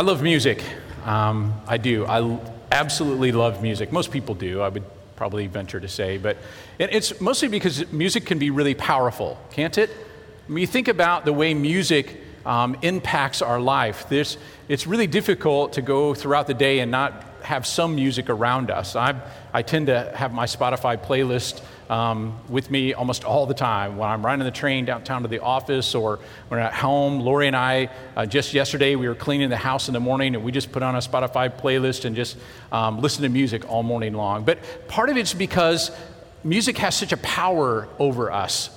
I love music. Um, I do. I absolutely love music. Most people do, I would probably venture to say. But it's mostly because music can be really powerful, can't it? When you think about the way music um, impacts our life, this, it's really difficult to go throughout the day and not have some music around us. i I tend to have my Spotify playlist um, with me almost all the time. When I'm riding the train downtown to the office or when I'm at home, Lori and I, uh, just yesterday, we were cleaning the house in the morning and we just put on a Spotify playlist and just um, listen to music all morning long. But part of it's because music has such a power over us.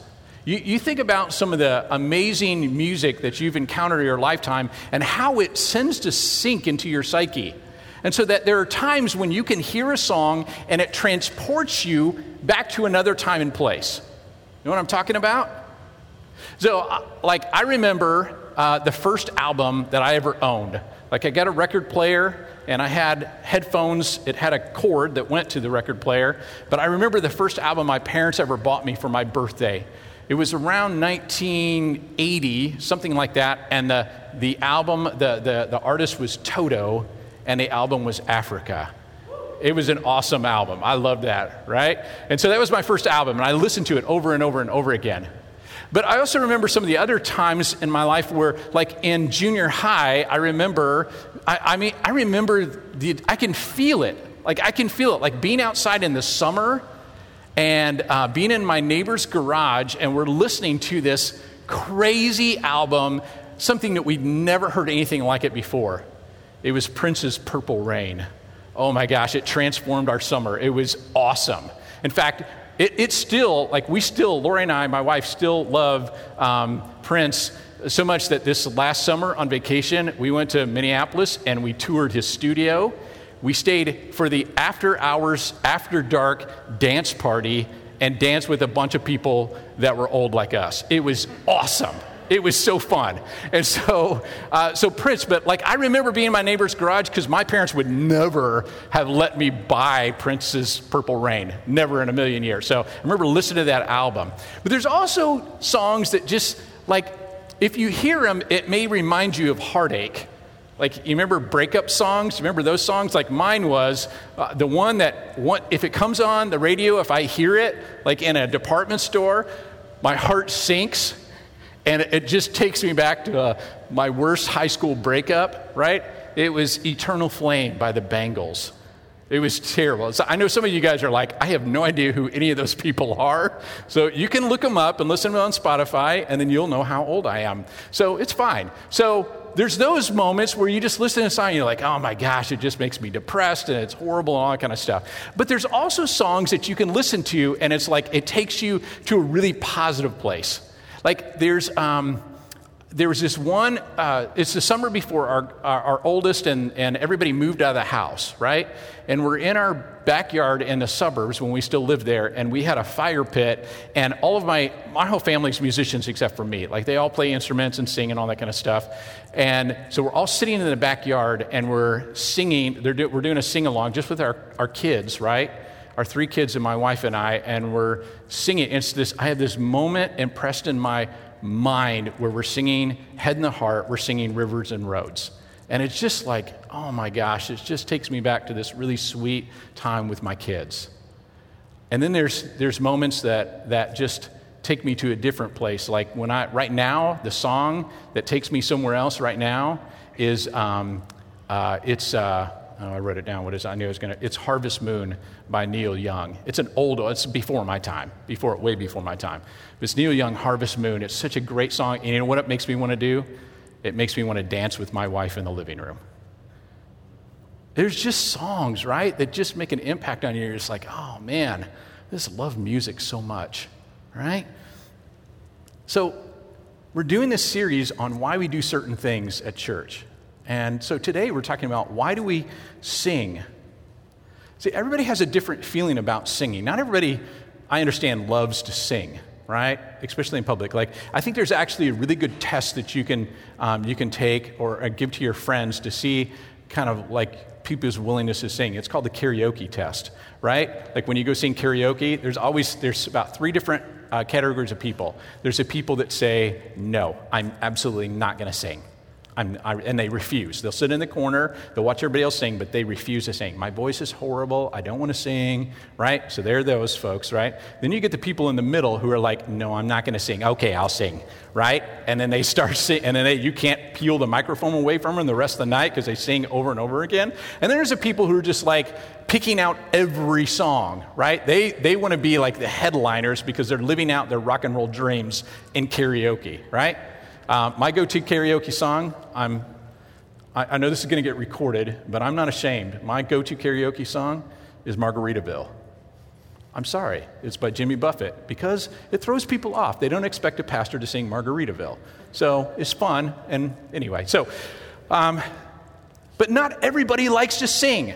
You, you, think about some of the amazing music that you've encountered in your lifetime and how it tends to sink into your psyche. And so that there are times when you can hear a song and it transports you back to another time and place. You know what I'm talking about? So, uh, like, I remember uh, the first album that I ever owned. Like, I got a record player and I had headphones. It had a cord that went to the record player. But I remember the first album my parents ever bought me for my birthday. It was around 1980, something like that. And the, the album, the, the, the artist was Toto and the album was Africa. It was an awesome album. I loved that, right? And so that was my first album, and I listened to it over and over and over again. But I also remember some of the other times in my life where, like in junior high, I remember, I, I mean, I remember, the, I can feel it. Like, I can feel it. Like being outside in the summer and uh, being in my neighbor's garage, and we're listening to this crazy album, something that we'd never heard anything like it before. It was Prince's Purple Rain. Oh my gosh, it transformed our summer. It was awesome. In fact, it, it's still, like, we still, Lori and I, my wife, still love um, Prince so much that this last summer on vacation, we went to Minneapolis and we toured his studio. We stayed for the after hours, after dark dance party and danced with a bunch of people that were old like us. It was awesome. It was so fun. And so, uh, so Prince, but like I remember being in my neighbor's garage because my parents would never have let me buy Prince's Purple Rain, never in a million years. So I remember listening to that album. But there's also songs that just like, if you hear them, it may remind you of heartache. Like, you remember breakup songs? Remember those songs? Like mine was uh, the one that, one, if it comes on the radio, if I hear it, like in a department store, my heart sinks and it just takes me back to uh, my worst high school breakup, right? It was Eternal Flame by the Bangles. It was terrible. So I know some of you guys are like, I have no idea who any of those people are. So you can look them up and listen to them on Spotify, and then you'll know how old I am. So it's fine. So there's those moments where you just listen to a song and you're like, oh my gosh, it just makes me depressed and it's horrible and all that kind of stuff. But there's also songs that you can listen to, and it's like it takes you to a really positive place. Like there's, um, there was this one, uh, it's the summer before our, our, our, oldest and, and everybody moved out of the house, right? And we're in our backyard in the suburbs when we still lived there, and we had a fire pit, and all of my, my whole family's musicians except for me. Like they all play instruments and sing and all that kind of stuff. And so we're all sitting in the backyard and we're singing, do, we're doing a sing along just with our, our kids, right? Our three kids and my wife and I, and we're singing. It's this, I have this moment impressed in my mind where we're singing Head and the Heart, we're singing Rivers and Roads. And it's just like, oh my gosh, it just takes me back to this really sweet time with my kids. And then there's, there's moments that, that just take me to a different place. Like when I, right now, the song that takes me somewhere else right now is, um, uh, it's, uh, Oh, I wrote it down. What is it? I knew I was going to. It's Harvest Moon by Neil Young. It's an old, it's before my time, before, way before my time. It's Neil Young, Harvest Moon. It's such a great song. And you know what it makes me want to do? It makes me want to dance with my wife in the living room. There's just songs, right, that just make an impact on you. You're just like, oh man, just love music so much, right? So, we're doing this series on why we do certain things at church. And so today we're talking about why do we sing? See, everybody has a different feeling about singing. Not everybody, I understand, loves to sing, right? Especially in public. Like, I think there's actually a really good test that you can, um, you can take or uh, give to your friends to see kind of like people's willingness to sing. It's called the karaoke test, right? Like when you go sing karaoke, there's always, there's about three different uh, categories of people. There's the people that say, no, I'm absolutely not going to sing. I, and they refuse. They'll sit in the corner, they'll watch everybody else sing, but they refuse to sing. My voice is horrible. I don't want to sing, right? So they're those folks, right? Then you get the people in the middle who are like, no, I'm not going to sing. Okay, I'll sing, right? And then they start singing, and then they, you can't peel the microphone away from them the rest of the night because they sing over and over again. And then there's the people who are just like picking out every song, right? They, they want to be like the headliners because they're living out their rock and roll dreams in karaoke, right? Uh, my go to karaoke song, I'm, I, I know this is going to get recorded, but I'm not ashamed. My go to karaoke song is Margaritaville. I'm sorry, it's by Jimmy Buffett because it throws people off. They don't expect a pastor to sing Margaritaville. So it's fun. And anyway, so, um, but not everybody likes to sing,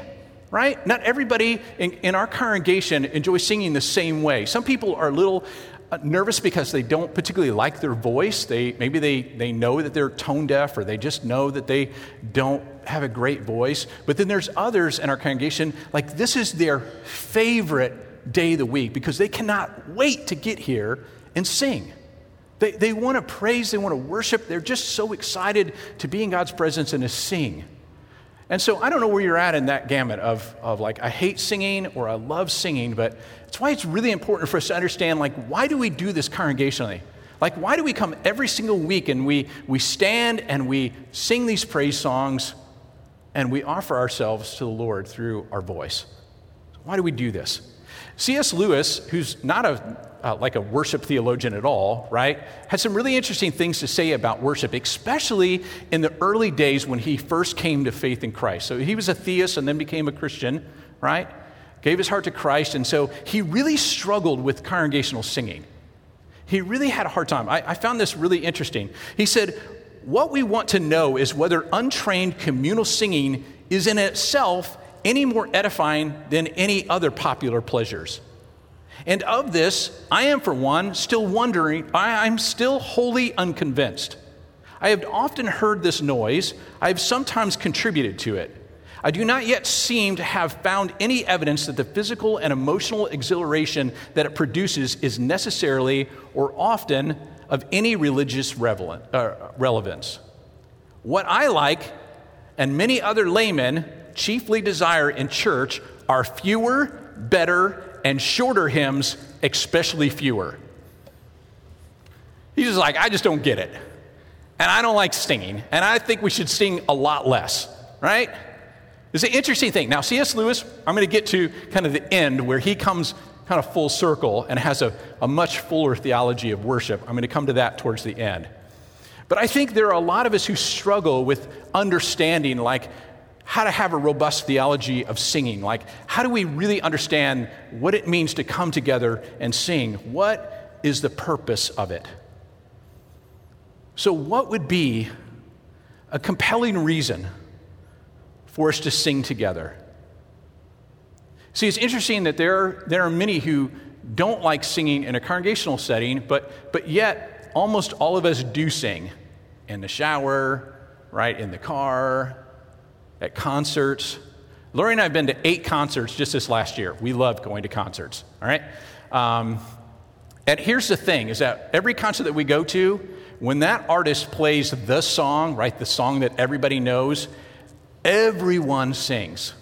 right? Not everybody in, in our congregation enjoys singing the same way. Some people are a little Uh, nervous because they don't particularly like their voice. They, maybe they, they know that they're tone deaf or they just know that they don't have a great voice. But then there's others in our congregation, like this is their favorite day of the week because they cannot wait to get here and sing. They, they want to praise, they want to worship. They're just so excited to be in God's presence and to sing. And so I don't know where you're at in that gamut of, of like, I hate singing or I love singing, but that's why it's really important for us to understand, like, why do we do this congregationally? Like, why do we come every single week and we, we stand and we sing these praise songs and we offer ourselves to the Lord through our voice? Why do we do this? C.S. Lewis, who's not a uh, like a worship theologian at all, right, had some really interesting things to say about worship, especially in the early days when he first came to faith in Christ. So he was a theist and then became a Christian, right? Gave his heart to Christ, and so he really struggled with congregational singing. He really had a hard time. I, I found this really interesting. He said, What we want to know is whether untrained communal singing is in itself any more edifying than any other popular pleasures. And of this, I am, for one, still wondering, I, I'm still wholly unconvinced. I have often heard this noise, I have sometimes contributed to it. I do not yet seem to have found any evidence that the physical and emotional exhilaration that it produces is necessarily or often of any religious uh, relevance. What I like, and many other laymen chiefly desire in church, are fewer, better, and shorter hymns, especially fewer. He's just like, I just don't get it. And I don't like singing. And I think we should sing a lot less, right? It's an interesting thing. Now, C.S. Lewis, I'm going to get to kind of the end where he comes kind of full circle and has a, a much fuller theology of worship. I'm going to come to that towards the end. But I think there are a lot of us who struggle with understanding, like, how to have a robust theology of singing. Like, how do we really understand what it means to come together and sing? What is the purpose of it? So, what would be a compelling reason for us to sing together? See, it's interesting that there there are many who don't like singing in a congregational setting, but, but yet almost all of us do sing in the shower, right, in the car, at concerts. Lori and I have been to eight concerts just this last year. We love going to concerts, all right? Um, and here's the thing is that every concert that we go to, when that artist plays the song, right, the song that everybody knows, everyone sings.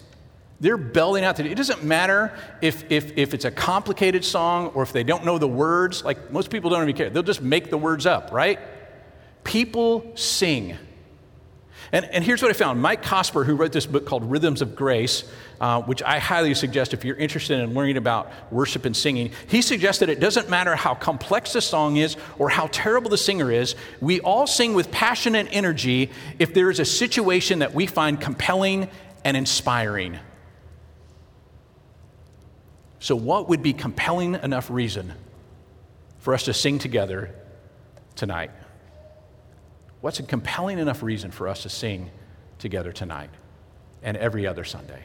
They're belting out. The, it doesn't matter if, if, if it's a complicated song or if they don't know the words. Like most people don't even care. They'll just make the words up, right? People sing. And, and here's what I found Mike Cosper, who wrote this book called Rhythms of Grace, uh, which I highly suggest if you're interested in learning about worship and singing, he suggests that it doesn't matter how complex the song is or how terrible the singer is, we all sing with passion and energy if there is a situation that we find compelling and inspiring. So, what would be compelling enough reason for us to sing together tonight? What's a compelling enough reason for us to sing together tonight and every other Sunday?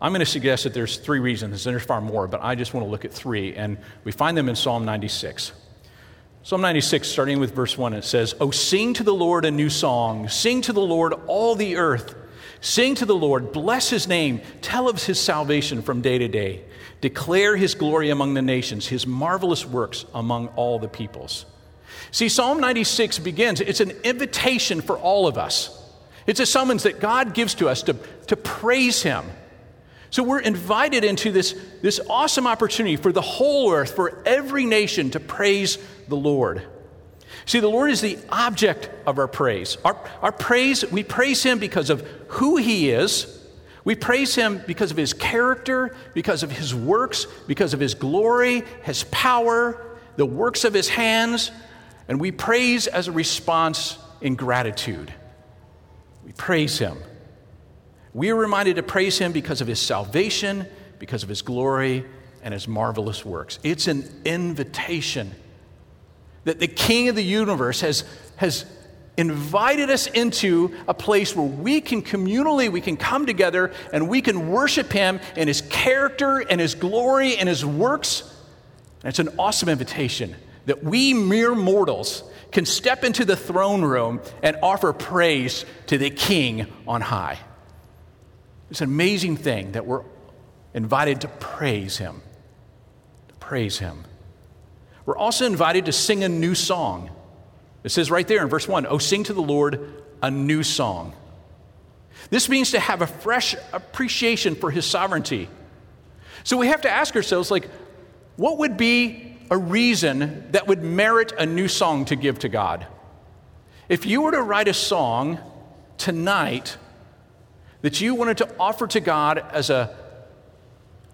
I'm going to suggest that there's three reasons. And there's far more, but I just want to look at three, and we find them in Psalm 96. Psalm 96, starting with verse 1, it says, Oh, sing to the Lord a new song. Sing to the Lord all the earth. Sing to the Lord, bless his name, tell of his salvation from day to day. Declare his glory among the nations, his marvelous works among all the peoples. See, Psalm 96 begins, it's an invitation for all of us. It's a summons that God gives to us to, to praise Him. So we're invited into this, this awesome opportunity for the whole earth, for every nation to praise the Lord. See, the Lord is the object of our praise. Our, our praise, we praise Him because of who He is. We praise Him because of His character, because of His works, because of His glory, His power, the works of His hands. And we praise as a response in gratitude. We praise Him. We are reminded to praise Him because of His salvation, because of His glory, and His marvelous works. It's an invitation that the King of the universe has, has invited us into a place where we can communally, we can come together and we can worship Him in His character and His glory and His works. And it's an awesome invitation that we mere mortals can step into the throne room and offer praise to the King on high. It's an amazing thing that we're invited to praise Him. To praise Him. We're also invited to sing a new song. It says right there in verse 1 Oh, sing to the Lord a new song. This means to have a fresh appreciation for his sovereignty. So we have to ask ourselves, like, what would be a reason that would merit a new song to give to God? If you were to write a song tonight that you wanted to offer to God as a,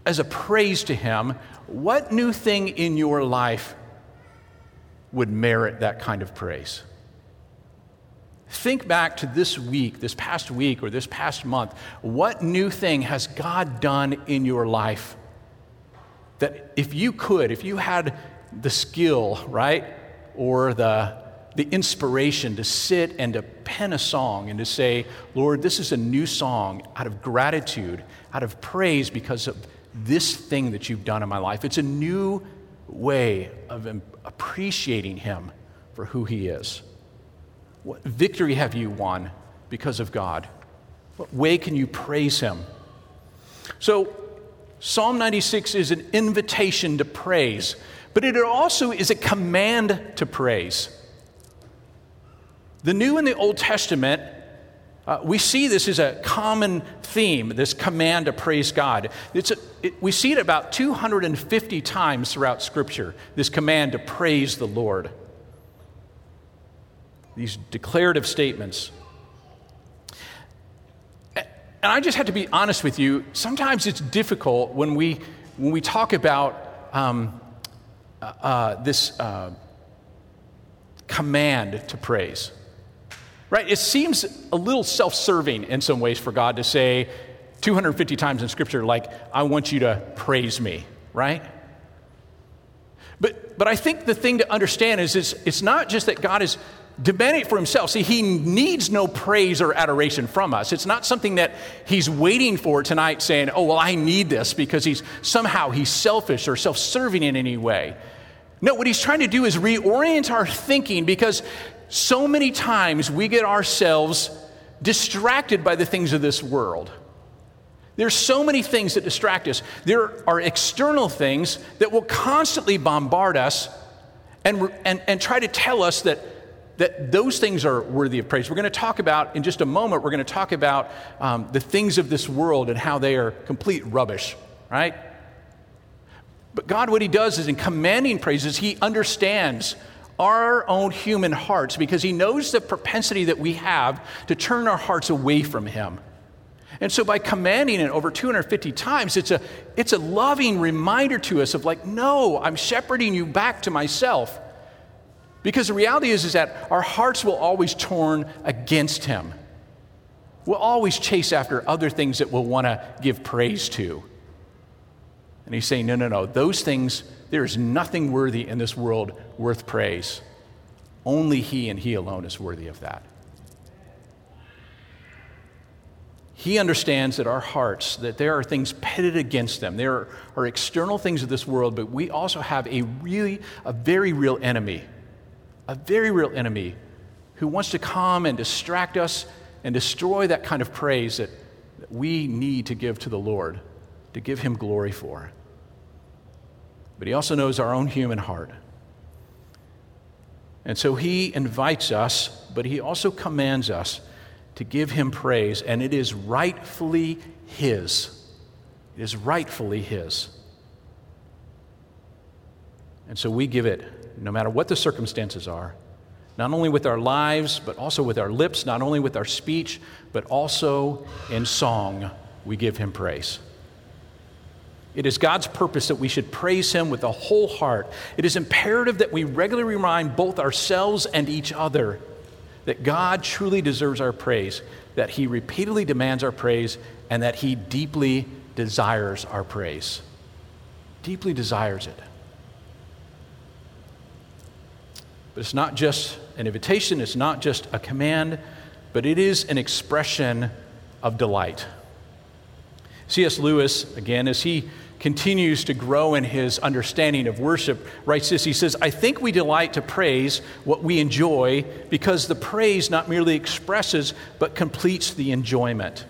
as a praise to Him, what new thing in your life would merit that kind of praise. Think back to this week, this past week, or this past month. What new thing has God done in your life that if you could, if you had the skill, right, or the, the inspiration to sit and to pen a song and to say, Lord, this is a new song out of gratitude, out of praise because of this thing that you've done in my life. It's a new way of appreciating Him for who He is? What victory have you won because of God? What way can you praise Him? So, Psalm 96 is an invitation to praise, but it also is a command to praise. The New and the Old Testament uh, we see this as a common theme, this command to praise God. A, it, we see it about 250 times throughout Scripture, this command to praise the Lord. These declarative statements. And I just have to be honest with you, sometimes it's difficult when we, when we talk about um, uh, uh, this uh, command to praise. Right? It seems a little self serving in some ways for God to say 250 times in Scripture, like, I want you to praise me, right? But, but I think the thing to understand is, is it's not just that God is demanding it for himself. See, he needs no praise or adoration from us. It's not something that he's waiting for tonight saying, oh, well, I need this because he's somehow he's selfish or self serving in any way. No, what he's trying to do is reorient our thinking because so many times we get ourselves distracted by the things of this world. There's so many things that distract us. There are external things that will constantly bombard us and, and, and try to tell us that, that those things are worthy of praise. We're going to talk about, in just a moment, we're going to talk about um, the things of this world and how they are complete rubbish, right? But God, what He does is in commanding praises, He understands our own human hearts because he knows the propensity that we have to turn our hearts away from him. And so by commanding it over 250 times, it's a, it's a loving reminder to us of like, no, I'm shepherding you back to myself. Because the reality is, is that our hearts will always turn against him. We'll always chase after other things that we'll want to give praise to. And he's saying, no, no, no, those things there is nothing worthy in this world worth praise. Only He and He alone is worthy of that. He understands that our hearts, that there are things pitted against them. There are external things of this world, but we also have a really, a very real enemy, a very real enemy who wants to come and distract us and destroy that kind of praise that, that we need to give to the Lord, to give Him glory for but He also knows our own human heart. And so he invites us, but he also commands us to give him praise, and it is rightfully his. It is rightfully his. And so we give it no matter what the circumstances are, not only with our lives, but also with our lips, not only with our speech, but also in song, we give him praise. It is God's purpose that we should praise Him with a whole heart. It is imperative that we regularly remind both ourselves and each other that God truly deserves our praise, that He repeatedly demands our praise, and that He deeply desires our praise. Deeply desires it. But it's not just an invitation, it's not just a command, but it is an expression of delight. C.S. Lewis, again, as he continues to grow in his understanding of worship, writes this. He says, I think we delight to praise what we enjoy because the praise not merely expresses, but completes the enjoyment.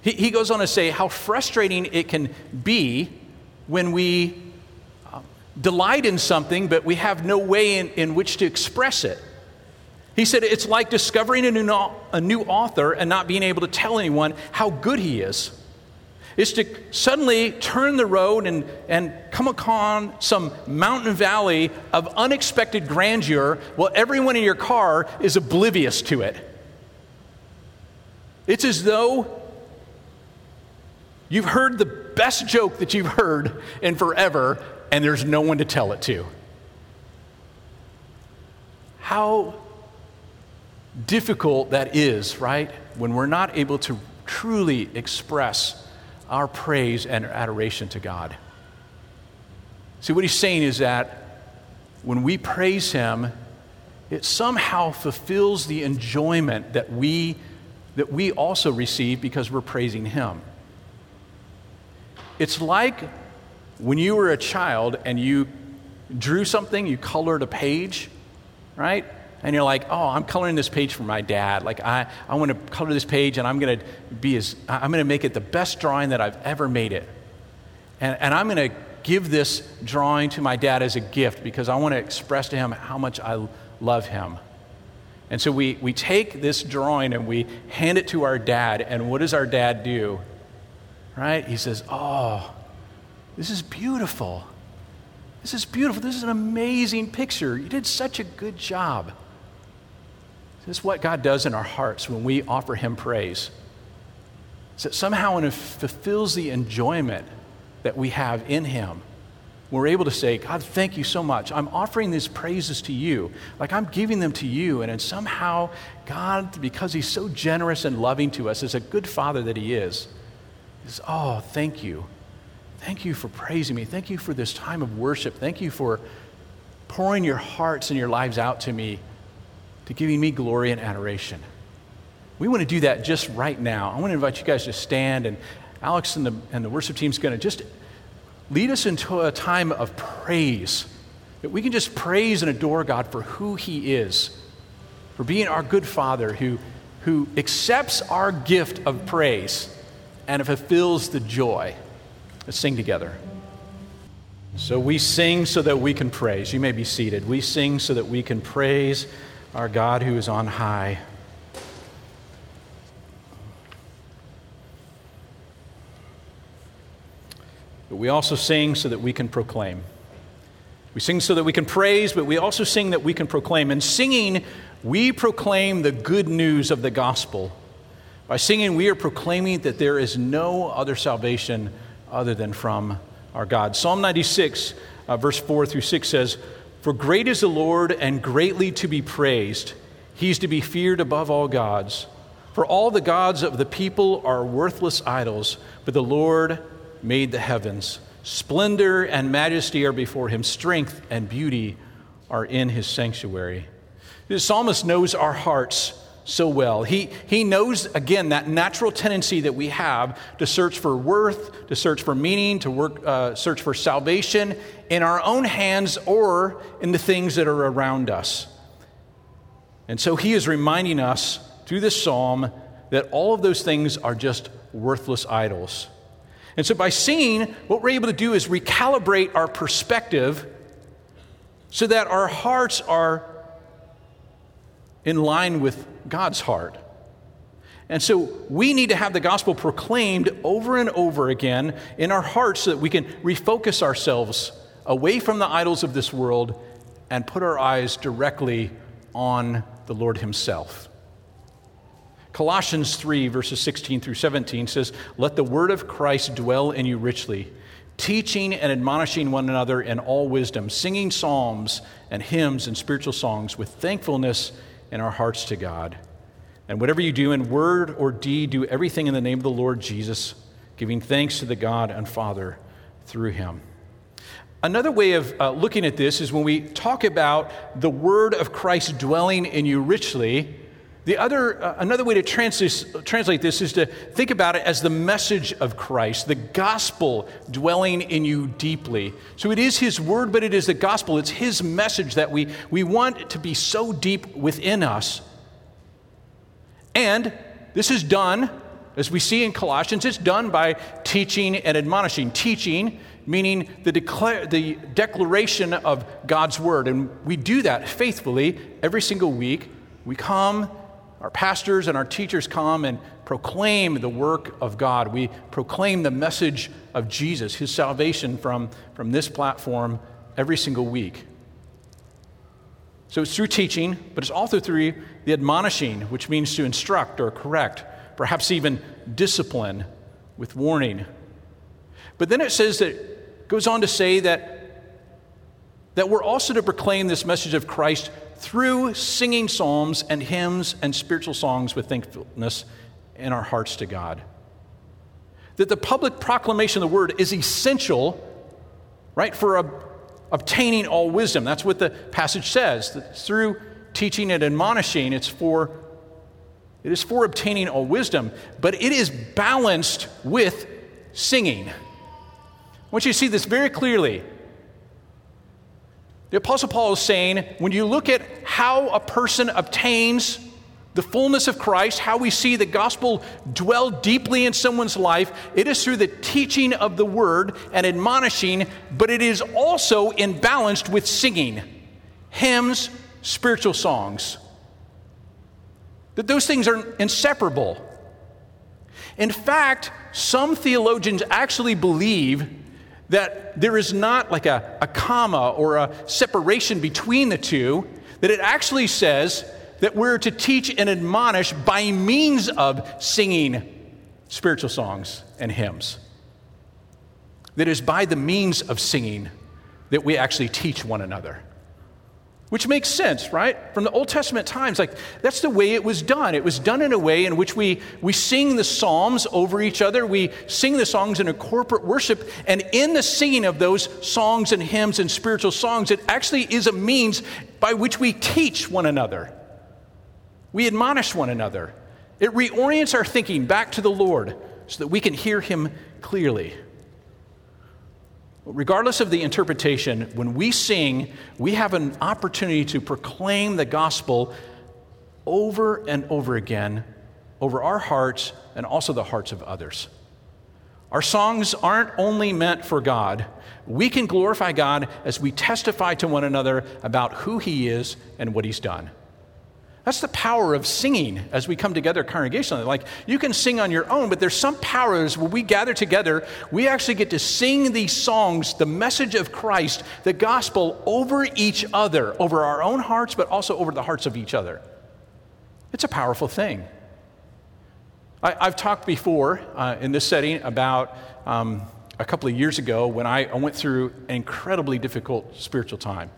He, he goes on to say how frustrating it can be when we delight in something, but we have no way in, in which to express it. He said it's like discovering a new, a new author and not being able to tell anyone how good he is is to suddenly turn the road and, and come upon some mountain valley of unexpected grandeur while everyone in your car is oblivious to it. It's as though you've heard the best joke that you've heard in forever and there's no one to tell it to. How difficult that is, right? When we're not able to truly express our praise and adoration to God. See, what he's saying is that when we praise him, it somehow fulfills the enjoyment that we, that we also receive because we're praising him. It's like when you were a child and you drew something, you colored a page, right? and you're like, oh, I'm coloring this page for my dad. Like, I, I want to color this page and I'm going to be as, I'm going to make it the best drawing that I've ever made it. And, and I'm going to give this drawing to my dad as a gift because I want to express to him how much I love him. And so we, we take this drawing and we hand it to our dad. And what does our dad do? Right? He says, oh, this is beautiful. This is beautiful. This is an amazing picture. You did such a good job. This is what God does in our hearts when we offer Him praise. Is that somehow it fulfills the enjoyment that we have in Him. We're able to say, God, thank you so much. I'm offering these praises to you. Like I'm giving them to you. And then somehow, God, because He's so generous and loving to us, as a good Father that He is, is, oh, thank you. Thank you for praising me. Thank you for this time of worship. Thank you for pouring your hearts and your lives out to me to giving me glory and adoration. We want to do that just right now. I want to invite you guys to stand, and Alex and the, and the worship team is going to just lead us into a time of praise. That we can just praise and adore God for who He is, for being our good Father who, who accepts our gift of praise and fulfills the joy. Let's sing together. So we sing so that we can praise. You may be seated. We sing so that we can praise our God who is on high. But we also sing so that we can proclaim. We sing so that we can praise, but we also sing that we can proclaim. And singing, we proclaim the good news of the gospel. By singing, we are proclaiming that there is no other salvation other than from our God. Psalm 96, uh, verse 4 through 6 says, for great is the Lord and greatly to be praised. He's to be feared above all gods. For all the gods of the people are worthless idols, but the Lord made the heavens. Splendor and majesty are before him, strength and beauty are in his sanctuary. The psalmist knows our hearts so well. He, he knows, again, that natural tendency that we have to search for worth, to search for meaning, to work, uh, search for salvation in our own hands or in the things that are around us. And so he is reminding us through this psalm that all of those things are just worthless idols. And so by singing, what we're able to do is recalibrate our perspective so that our hearts are in line with God's heart. And so we need to have the gospel proclaimed over and over again in our hearts so that we can refocus ourselves away from the idols of this world and put our eyes directly on the Lord Himself. Colossians 3, verses 16 through 17 says, Let the word of Christ dwell in you richly, teaching and admonishing one another in all wisdom, singing psalms and hymns and spiritual songs with thankfulness in our hearts to God. And whatever you do in word or deed, do everything in the name of the Lord Jesus, giving thanks to the God and Father through him. Another way of uh, looking at this is when we talk about the word of Christ dwelling in you richly. The other, uh, another way to trans- translate this is to think about it as the message of Christ, the gospel dwelling in you deeply. So it is His word, but it is the gospel. It's His message that we, we want to be so deep within us. And this is done, as we see in Colossians, it's done by teaching and admonishing. Teaching meaning the, declare, the declaration of God's word. And we do that faithfully every single week. We come, our pastors and our teachers come and proclaim the work of God. We proclaim the message of Jesus, his salvation from, from this platform every single week. So it's through teaching, but it's also through the admonishing, which means to instruct or correct, perhaps even discipline with warning. But then it says that goes on to say that, that we're also to proclaim this message of Christ through singing psalms and hymns and spiritual songs with thankfulness in our hearts to God. That the public proclamation of the word is essential, right, for a, obtaining all wisdom. That's what the passage says. That through teaching and admonishing, it's for it is for obtaining all wisdom, but it is balanced with singing. I want you to see this very clearly. The Apostle Paul is saying when you look at how a person obtains the fullness of Christ, how we see the gospel dwell deeply in someone's life, it is through the teaching of the word and admonishing, but it is also in balanced with singing, hymns, spiritual songs. That those things are inseparable. In fact, some theologians actually believe that there is not like a, a comma or a separation between the two, that it actually says that we're to teach and admonish by means of singing spiritual songs and hymns. That is by the means of singing that we actually teach one another which makes sense, right? From the Old Testament times, like that's the way it was done. It was done in a way in which we, we sing the Psalms over each other. We sing the songs in a corporate worship. And in the singing of those songs and hymns and spiritual songs, it actually is a means by which we teach one another. We admonish one another. It reorients our thinking back to the Lord so that we can hear Him clearly. Regardless of the interpretation, when we sing, we have an opportunity to proclaim the gospel over and over again over our hearts and also the hearts of others. Our songs aren't only meant for God. We can glorify God as we testify to one another about who He is and what He's done. That's the power of singing as we come together congregationally. Like you can sing on your own, but there's some powers when we gather together, we actually get to sing these songs, the message of Christ, the gospel over each other, over our own hearts, but also over the hearts of each other. It's a powerful thing. I, have talked before uh, in this setting about um, a couple of years ago when I, I went through an incredibly difficult spiritual time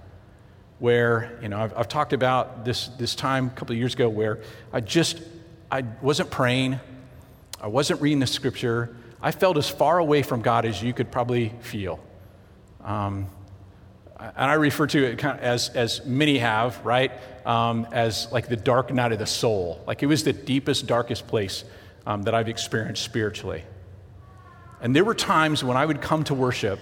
where, you know, I've, I've talked about this, this time a couple of years ago where I just, I wasn't praying, I wasn't reading the scripture. I felt as far away from God as you could probably feel. Um, and I refer to it kind of as, as many have, right? Um, as like the dark night of the soul. Like it was the deepest, darkest place um, that I've experienced spiritually. And there were times when I would come to worship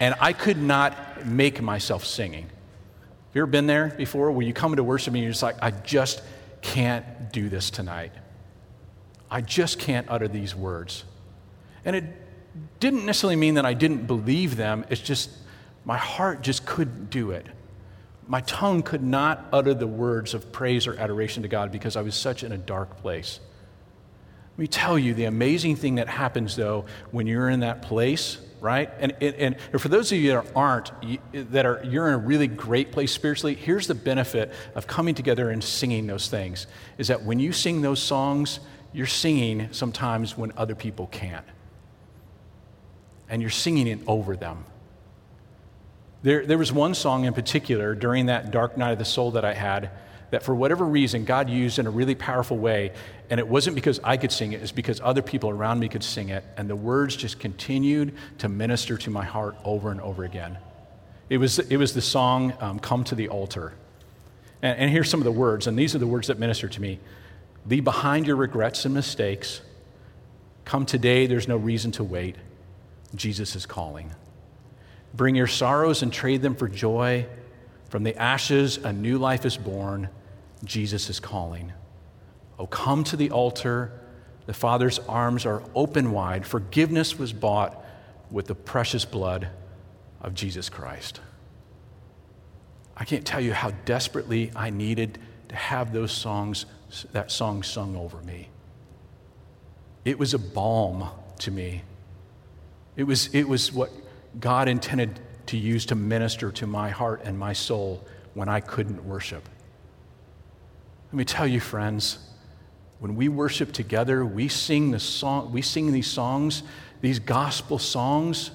and I could not make myself singing. You ever been there before where you come into worship and you're just like, I just can't do this tonight. I just can't utter these words. And it didn't necessarily mean that I didn't believe them. It's just My heart just couldn't do it. My tongue could not utter the words of praise or adoration to God because I was such in a dark place. Let me tell you the amazing thing that happens, though, when you're in that place, right? And, and, and for those of you that aren't, that are, you're in a really great place spiritually, here's the benefit of coming together and singing those things is that when you sing those songs, you're singing sometimes when other people can't. And you're singing it over them. There, there was one song in particular during that dark night of the soul that I had that for whatever reason God used in a really powerful way. And it wasn't because I could sing it, it's because other people around me could sing it. And the words just continued to minister to my heart over and over again. It was, it was the song, um, Come to the Altar. And, and here's some of the words, and these are the words that minister to me Leave behind your regrets and mistakes. Come today, there's no reason to wait. Jesus is calling. Bring your sorrows and trade them for joy. From the ashes, a new life is born. Jesus is calling. Oh, come to the altar. The Father's arms are open wide. Forgiveness was bought with the precious blood of Jesus Christ. I can't tell you how desperately I needed to have those songs, that song sung over me. It was a balm to me. It was, it was what God intended to use to minister to my heart and my soul when I couldn't worship. Let me tell you, friends, when we worship together, we sing, the song, we sing these songs, these gospel songs,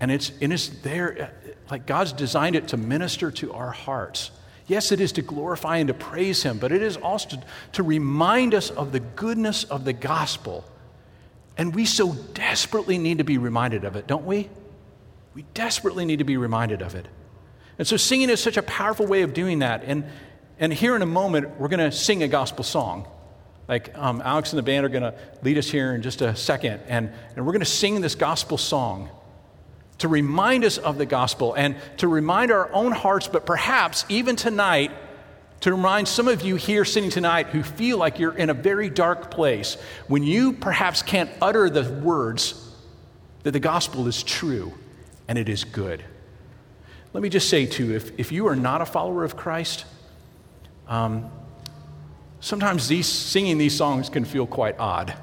and it's, and it's there, uh, like God's designed it to minister to our hearts. Yes, it is to glorify and to praise Him, but it is also to, to remind us of the goodness of the gospel. And we so desperately need to be reminded of it, don't we? We desperately need to be reminded of it. And so singing is such a powerful way of doing that. And, and here in a moment, we're going to sing a gospel song. Like um, Alex and the band are going to lead us here in just a second. And, and we're going to sing this gospel song to remind us of the gospel and to remind our own hearts, but perhaps even tonight, to remind some of you here sitting tonight who feel like you're in a very dark place when you perhaps can't utter the words that the gospel is true and it is good. Let me just say, too, if, if you are not a follower of Christ, um, sometimes these, singing these songs can feel quite odd.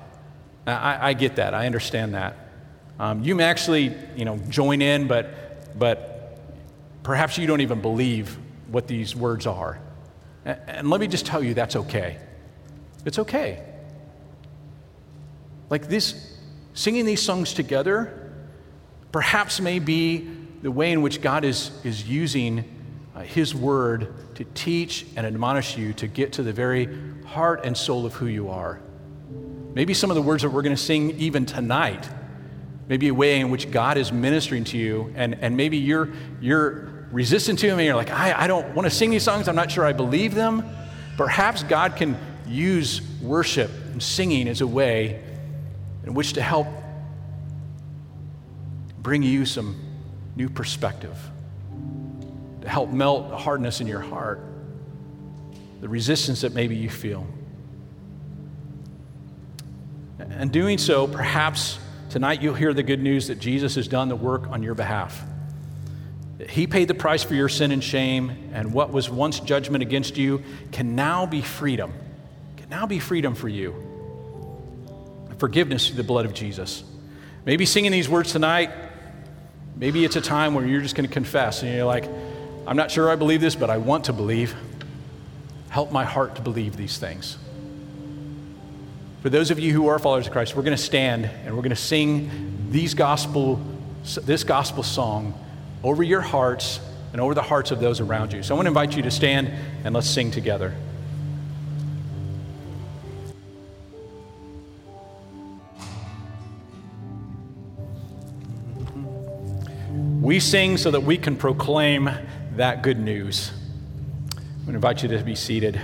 I, I get that. I understand that. Um, you may actually, you know, join in, but, but perhaps you don't even believe what these words are. And, and let me just tell you, that's okay. It's okay. Like this, singing these songs together perhaps may be the way in which God is, is using uh, His word to teach and admonish you to get to the very heart and soul of who you are. Maybe some of the words that we're going to sing even tonight, maybe a way in which God is ministering to you, and, and maybe you're, you're resistant to Him and you're like, I, I don't want to sing these songs, I'm not sure I believe them. Perhaps God can use worship and singing as a way in which to help bring you some new perspective, help melt the hardness in your heart, the resistance that maybe you feel. And doing so, perhaps tonight you'll hear the good news that Jesus has done the work on your behalf. He paid the price for your sin and shame, and what was once judgment against you can now be freedom. Can now be freedom for you. Forgiveness through the blood of Jesus. Maybe singing these words tonight Maybe it's a time where you're just going to confess and you're like, I'm not sure I believe this, but I want to believe. Help my heart to believe these things. For those of you who are followers of Christ, we're going to stand and we're going to sing these gospel, this gospel song over your hearts and over the hearts of those around you. So I want to invite you to stand and let's sing together. We sing so that we can proclaim that good news. I'm going to invite you to be seated.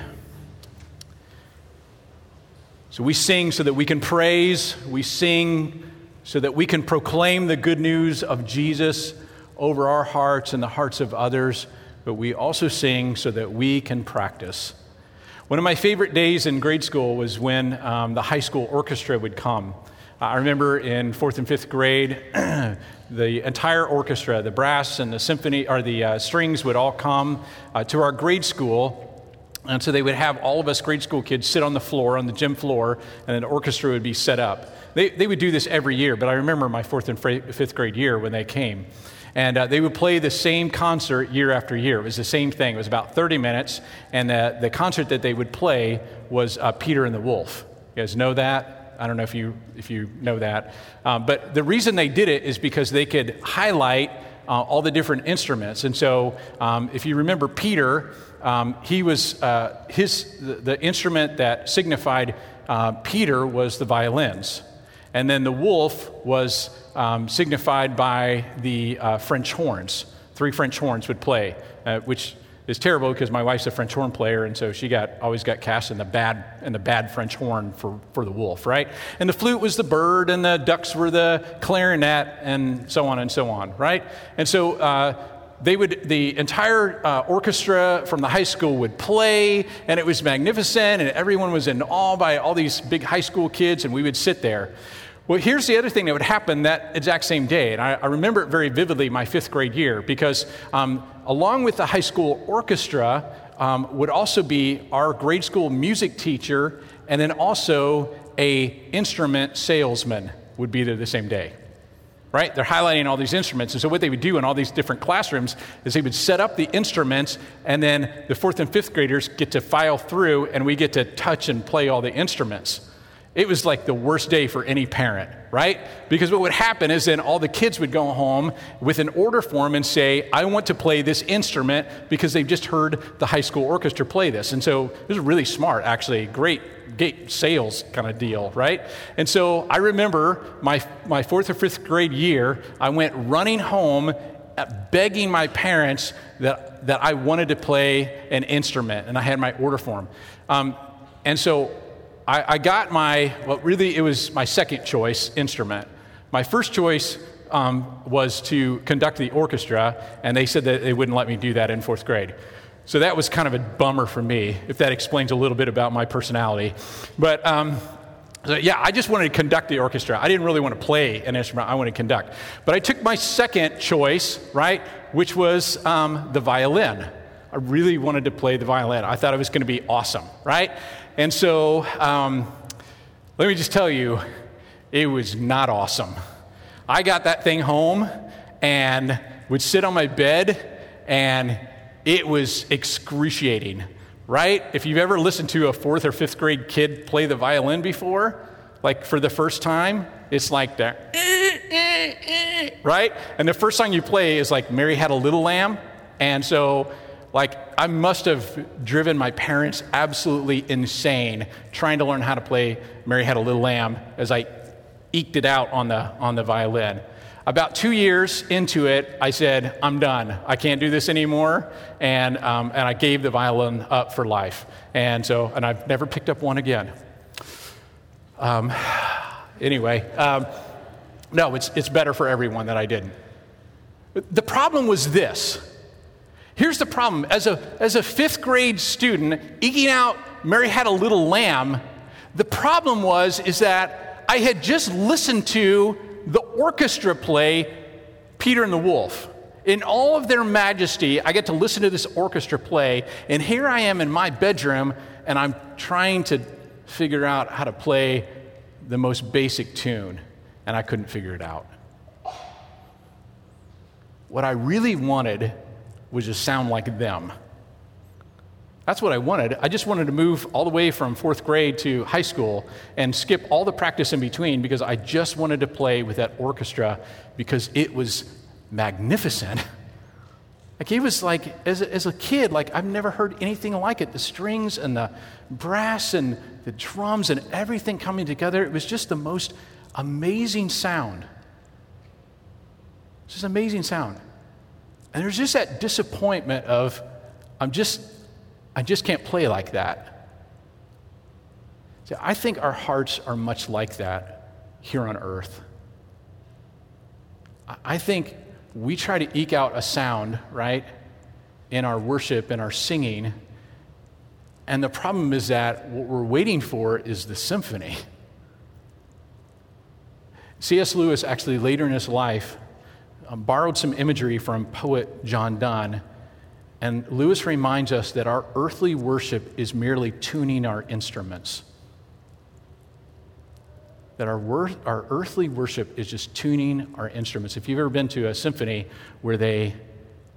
So we sing so that we can praise, we sing so that we can proclaim the good news of Jesus over our hearts and the hearts of others, but we also sing so that we can practice. One of my favorite days in grade school was when um, the high school orchestra would come. I remember in fourth and fifth grade, the entire orchestra, the brass and the symphony, or the uh, strings would all come uh, to our grade school. And so they would have all of us grade school kids sit on the floor, on the gym floor, and an orchestra would be set up. They, they would do this every year, but I remember my fourth and fifth grade year when they came. And uh, they would play the same concert year after year. It was the same thing. It was about 30 minutes, and the, the concert that they would play was uh, Peter and the Wolf. You guys know that? I don't know if you, if you know that. Um, but the reason they did it is because they could highlight uh, all the different instruments. And so, um, if you remember Peter, um, he was uh, his the, the, instrument that signified uh, Peter was the violins, and then the wolf was um, signified by the uh, French horns. Three French horns would play, uh, which is terrible because my wife's a French horn player, and so she got always got cast in the bad in the bad French horn for, for the wolf, right? And the flute was the bird, and the ducks were the clarinet, and so on and so on, right? And so uh, they would the entire uh, orchestra from the high school would play, and it was magnificent, and everyone was in awe by all these big high school kids, and we would sit there. Well, here's the other thing that would happen that exact same day, and I, I remember it very vividly my fifth grade year because um, along with the high school orchestra um, would also be our grade school music teacher and then also a instrument salesman would be there the same day right? They're highlighting all these instruments and so what they would do in all these different classrooms is they would set up the instruments and then the fourth and fifth graders get to file through and we get to touch and play all the instruments it was like the worst day for any parent, right? Because what would happen is then all the kids would go home with an order form and say, I want to play this instrument because they've just heard the high school orchestra play this. And so it was really smart, actually. Great, great sales kind of deal, right? And so I remember my, my fourth or fifth grade year, I went running home uh, begging my parents that, that I wanted to play an instrument, and I had my order form. Um, and so I, I got my, well, really, it was my second choice instrument. My first choice um, was to conduct the orchestra, and they said that they wouldn't let me do that in fourth grade. So that was kind of a bummer for me, if that explains a little bit about my personality. But um, so yeah, I just wanted to conduct the orchestra. I didn't really want to play an instrument, I wanted to conduct. But I took my second choice, right, which was um, the violin. I really wanted to play the violin. I thought it was going to be awesome, right? And so, um, let me just tell you, it was not awesome. I got that thing home and would sit on my bed, and it was excruciating, right? If you've ever listened to a fourth or fifth grade kid play the violin before, like for the first time, it's like that, right? And the first song you play is like Mary Had a Little Lamb. And so like, I must have driven my parents absolutely insane trying to learn how to play Mary Had a Little Lamb as I eked it out on the, on the violin. About two years into it, I said, I'm done. I can't do this anymore. And, um, and I gave the violin up for life. And so, and I've never picked up one again. Um, anyway, um, no, it's, it's better for everyone that I didn't. The problem was this Here's the problem as a, as a fifth grade student, eking out Mary Had a Little Lamb, the problem was is that I had just listened to the orchestra play Peter and the Wolf. In all of their majesty, I get to listen to this orchestra play, and here I am in my bedroom, and I'm trying to figure out how to play the most basic tune, and I couldn't figure it out. What I really wanted was just sound like them. That's what I wanted. I just wanted to move all the way from fourth grade to high school and skip all the practice in between because I just wanted to play with that orchestra because it was magnificent. Like it was like, as a, as a kid, like I've never heard anything like it. The strings and the brass and the drums and everything coming together. It was just the most amazing sound. It's just amazing sound. And there's just that disappointment of, I'm just, I just can't play like that. See, I think our hearts are much like that here on earth. I think we try to eke out a sound, right, in our worship and our singing. And the problem is that what we're waiting for is the symphony. C.S. Lewis actually later in his life um, borrowed some imagery from poet John Donne. And Lewis reminds us that our earthly worship is merely tuning our instruments. That our, wor- our earthly worship is just tuning our instruments. If you've ever been to a symphony where they,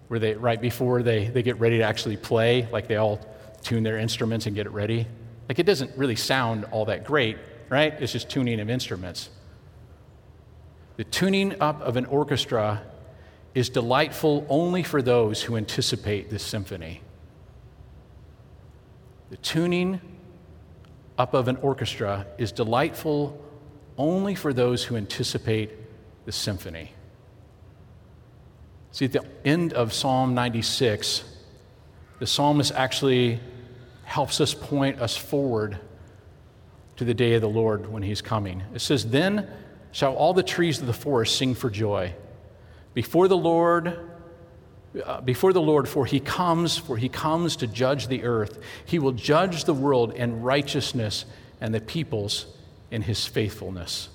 where they right before they, they get ready to actually play, like they all tune their instruments and get it ready, like it doesn't really sound all that great, right? It's just tuning of instruments. The tuning up of an orchestra is delightful only for those who anticipate this symphony. The tuning up of an orchestra is delightful only for those who anticipate the symphony. See, at the end of Psalm 96, the psalmist actually helps us point us forward to the day of the Lord when he's coming. It says, Then shall all the trees of the forest sing for joy before the Lord. Uh, before the Lord, for he comes, for he comes to judge the earth. He will judge the world in righteousness and the peoples in his faithfulness.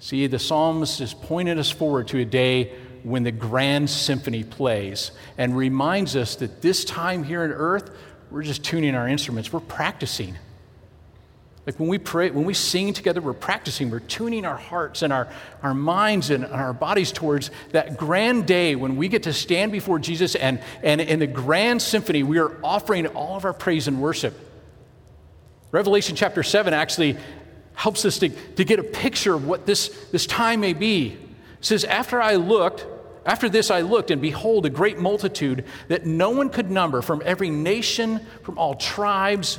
See, the Psalms is pointing us forward to a day when the grand symphony plays and reminds us that this time here on earth, we're just tuning our instruments, we're practicing. Like when we pray, when we sing together, we're practicing, we're tuning our hearts and our, our minds and our bodies towards that grand day when we get to stand before Jesus and, and in the grand symphony, we are offering all of our praise and worship. Revelation chapter 7 actually helps us to, to get a picture of what this, this time may be. It says, After I looked, after this I looked, and behold, a great multitude that no one could number from every nation, from all tribes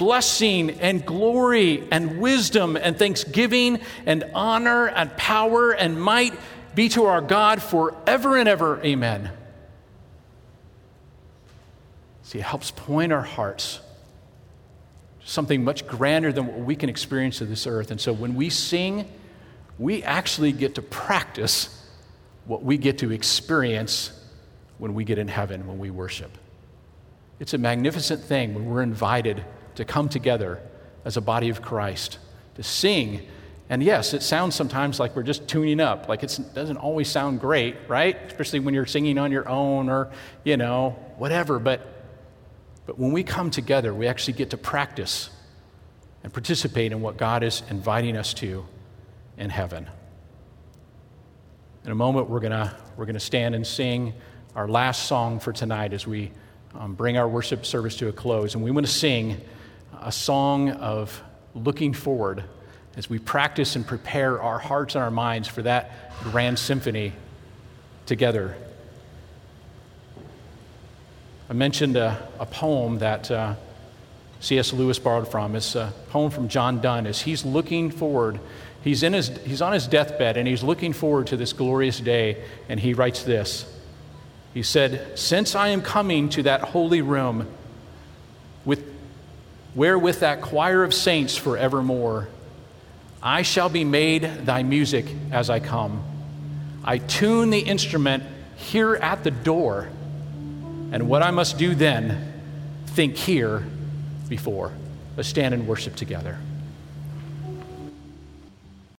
Blessing and glory and wisdom and thanksgiving and honor and power and might be to our God forever and ever. Amen. See, it helps point our hearts to something much grander than what we can experience of this earth. And so when we sing, we actually get to practice what we get to experience when we get in heaven, when we worship. It's a magnificent thing when we're invited to come together as a body of Christ, to sing. And yes, it sounds sometimes like we're just tuning up. Like it doesn't always sound great, right? Especially when you're singing on your own or, you know, whatever. But, but when we come together, we actually get to practice and participate in what God is inviting us to in heaven. In a moment, we're going we're gonna stand and sing our last song for tonight as we um, bring our worship service to a close. And we want to sing a song of looking forward as we practice and prepare our hearts and our minds for that grand symphony together. I mentioned a, a poem that uh, C.S. Lewis borrowed from. It's a poem from John Donne as he's looking forward He's, in his, he's on his deathbed and he's looking forward to this glorious day, and he writes this. He said, Since I am coming to that holy room, with, where with that choir of saints forevermore, I shall be made thy music as I come. I tune the instrument here at the door, and what I must do then, think here before. Let's stand and worship together.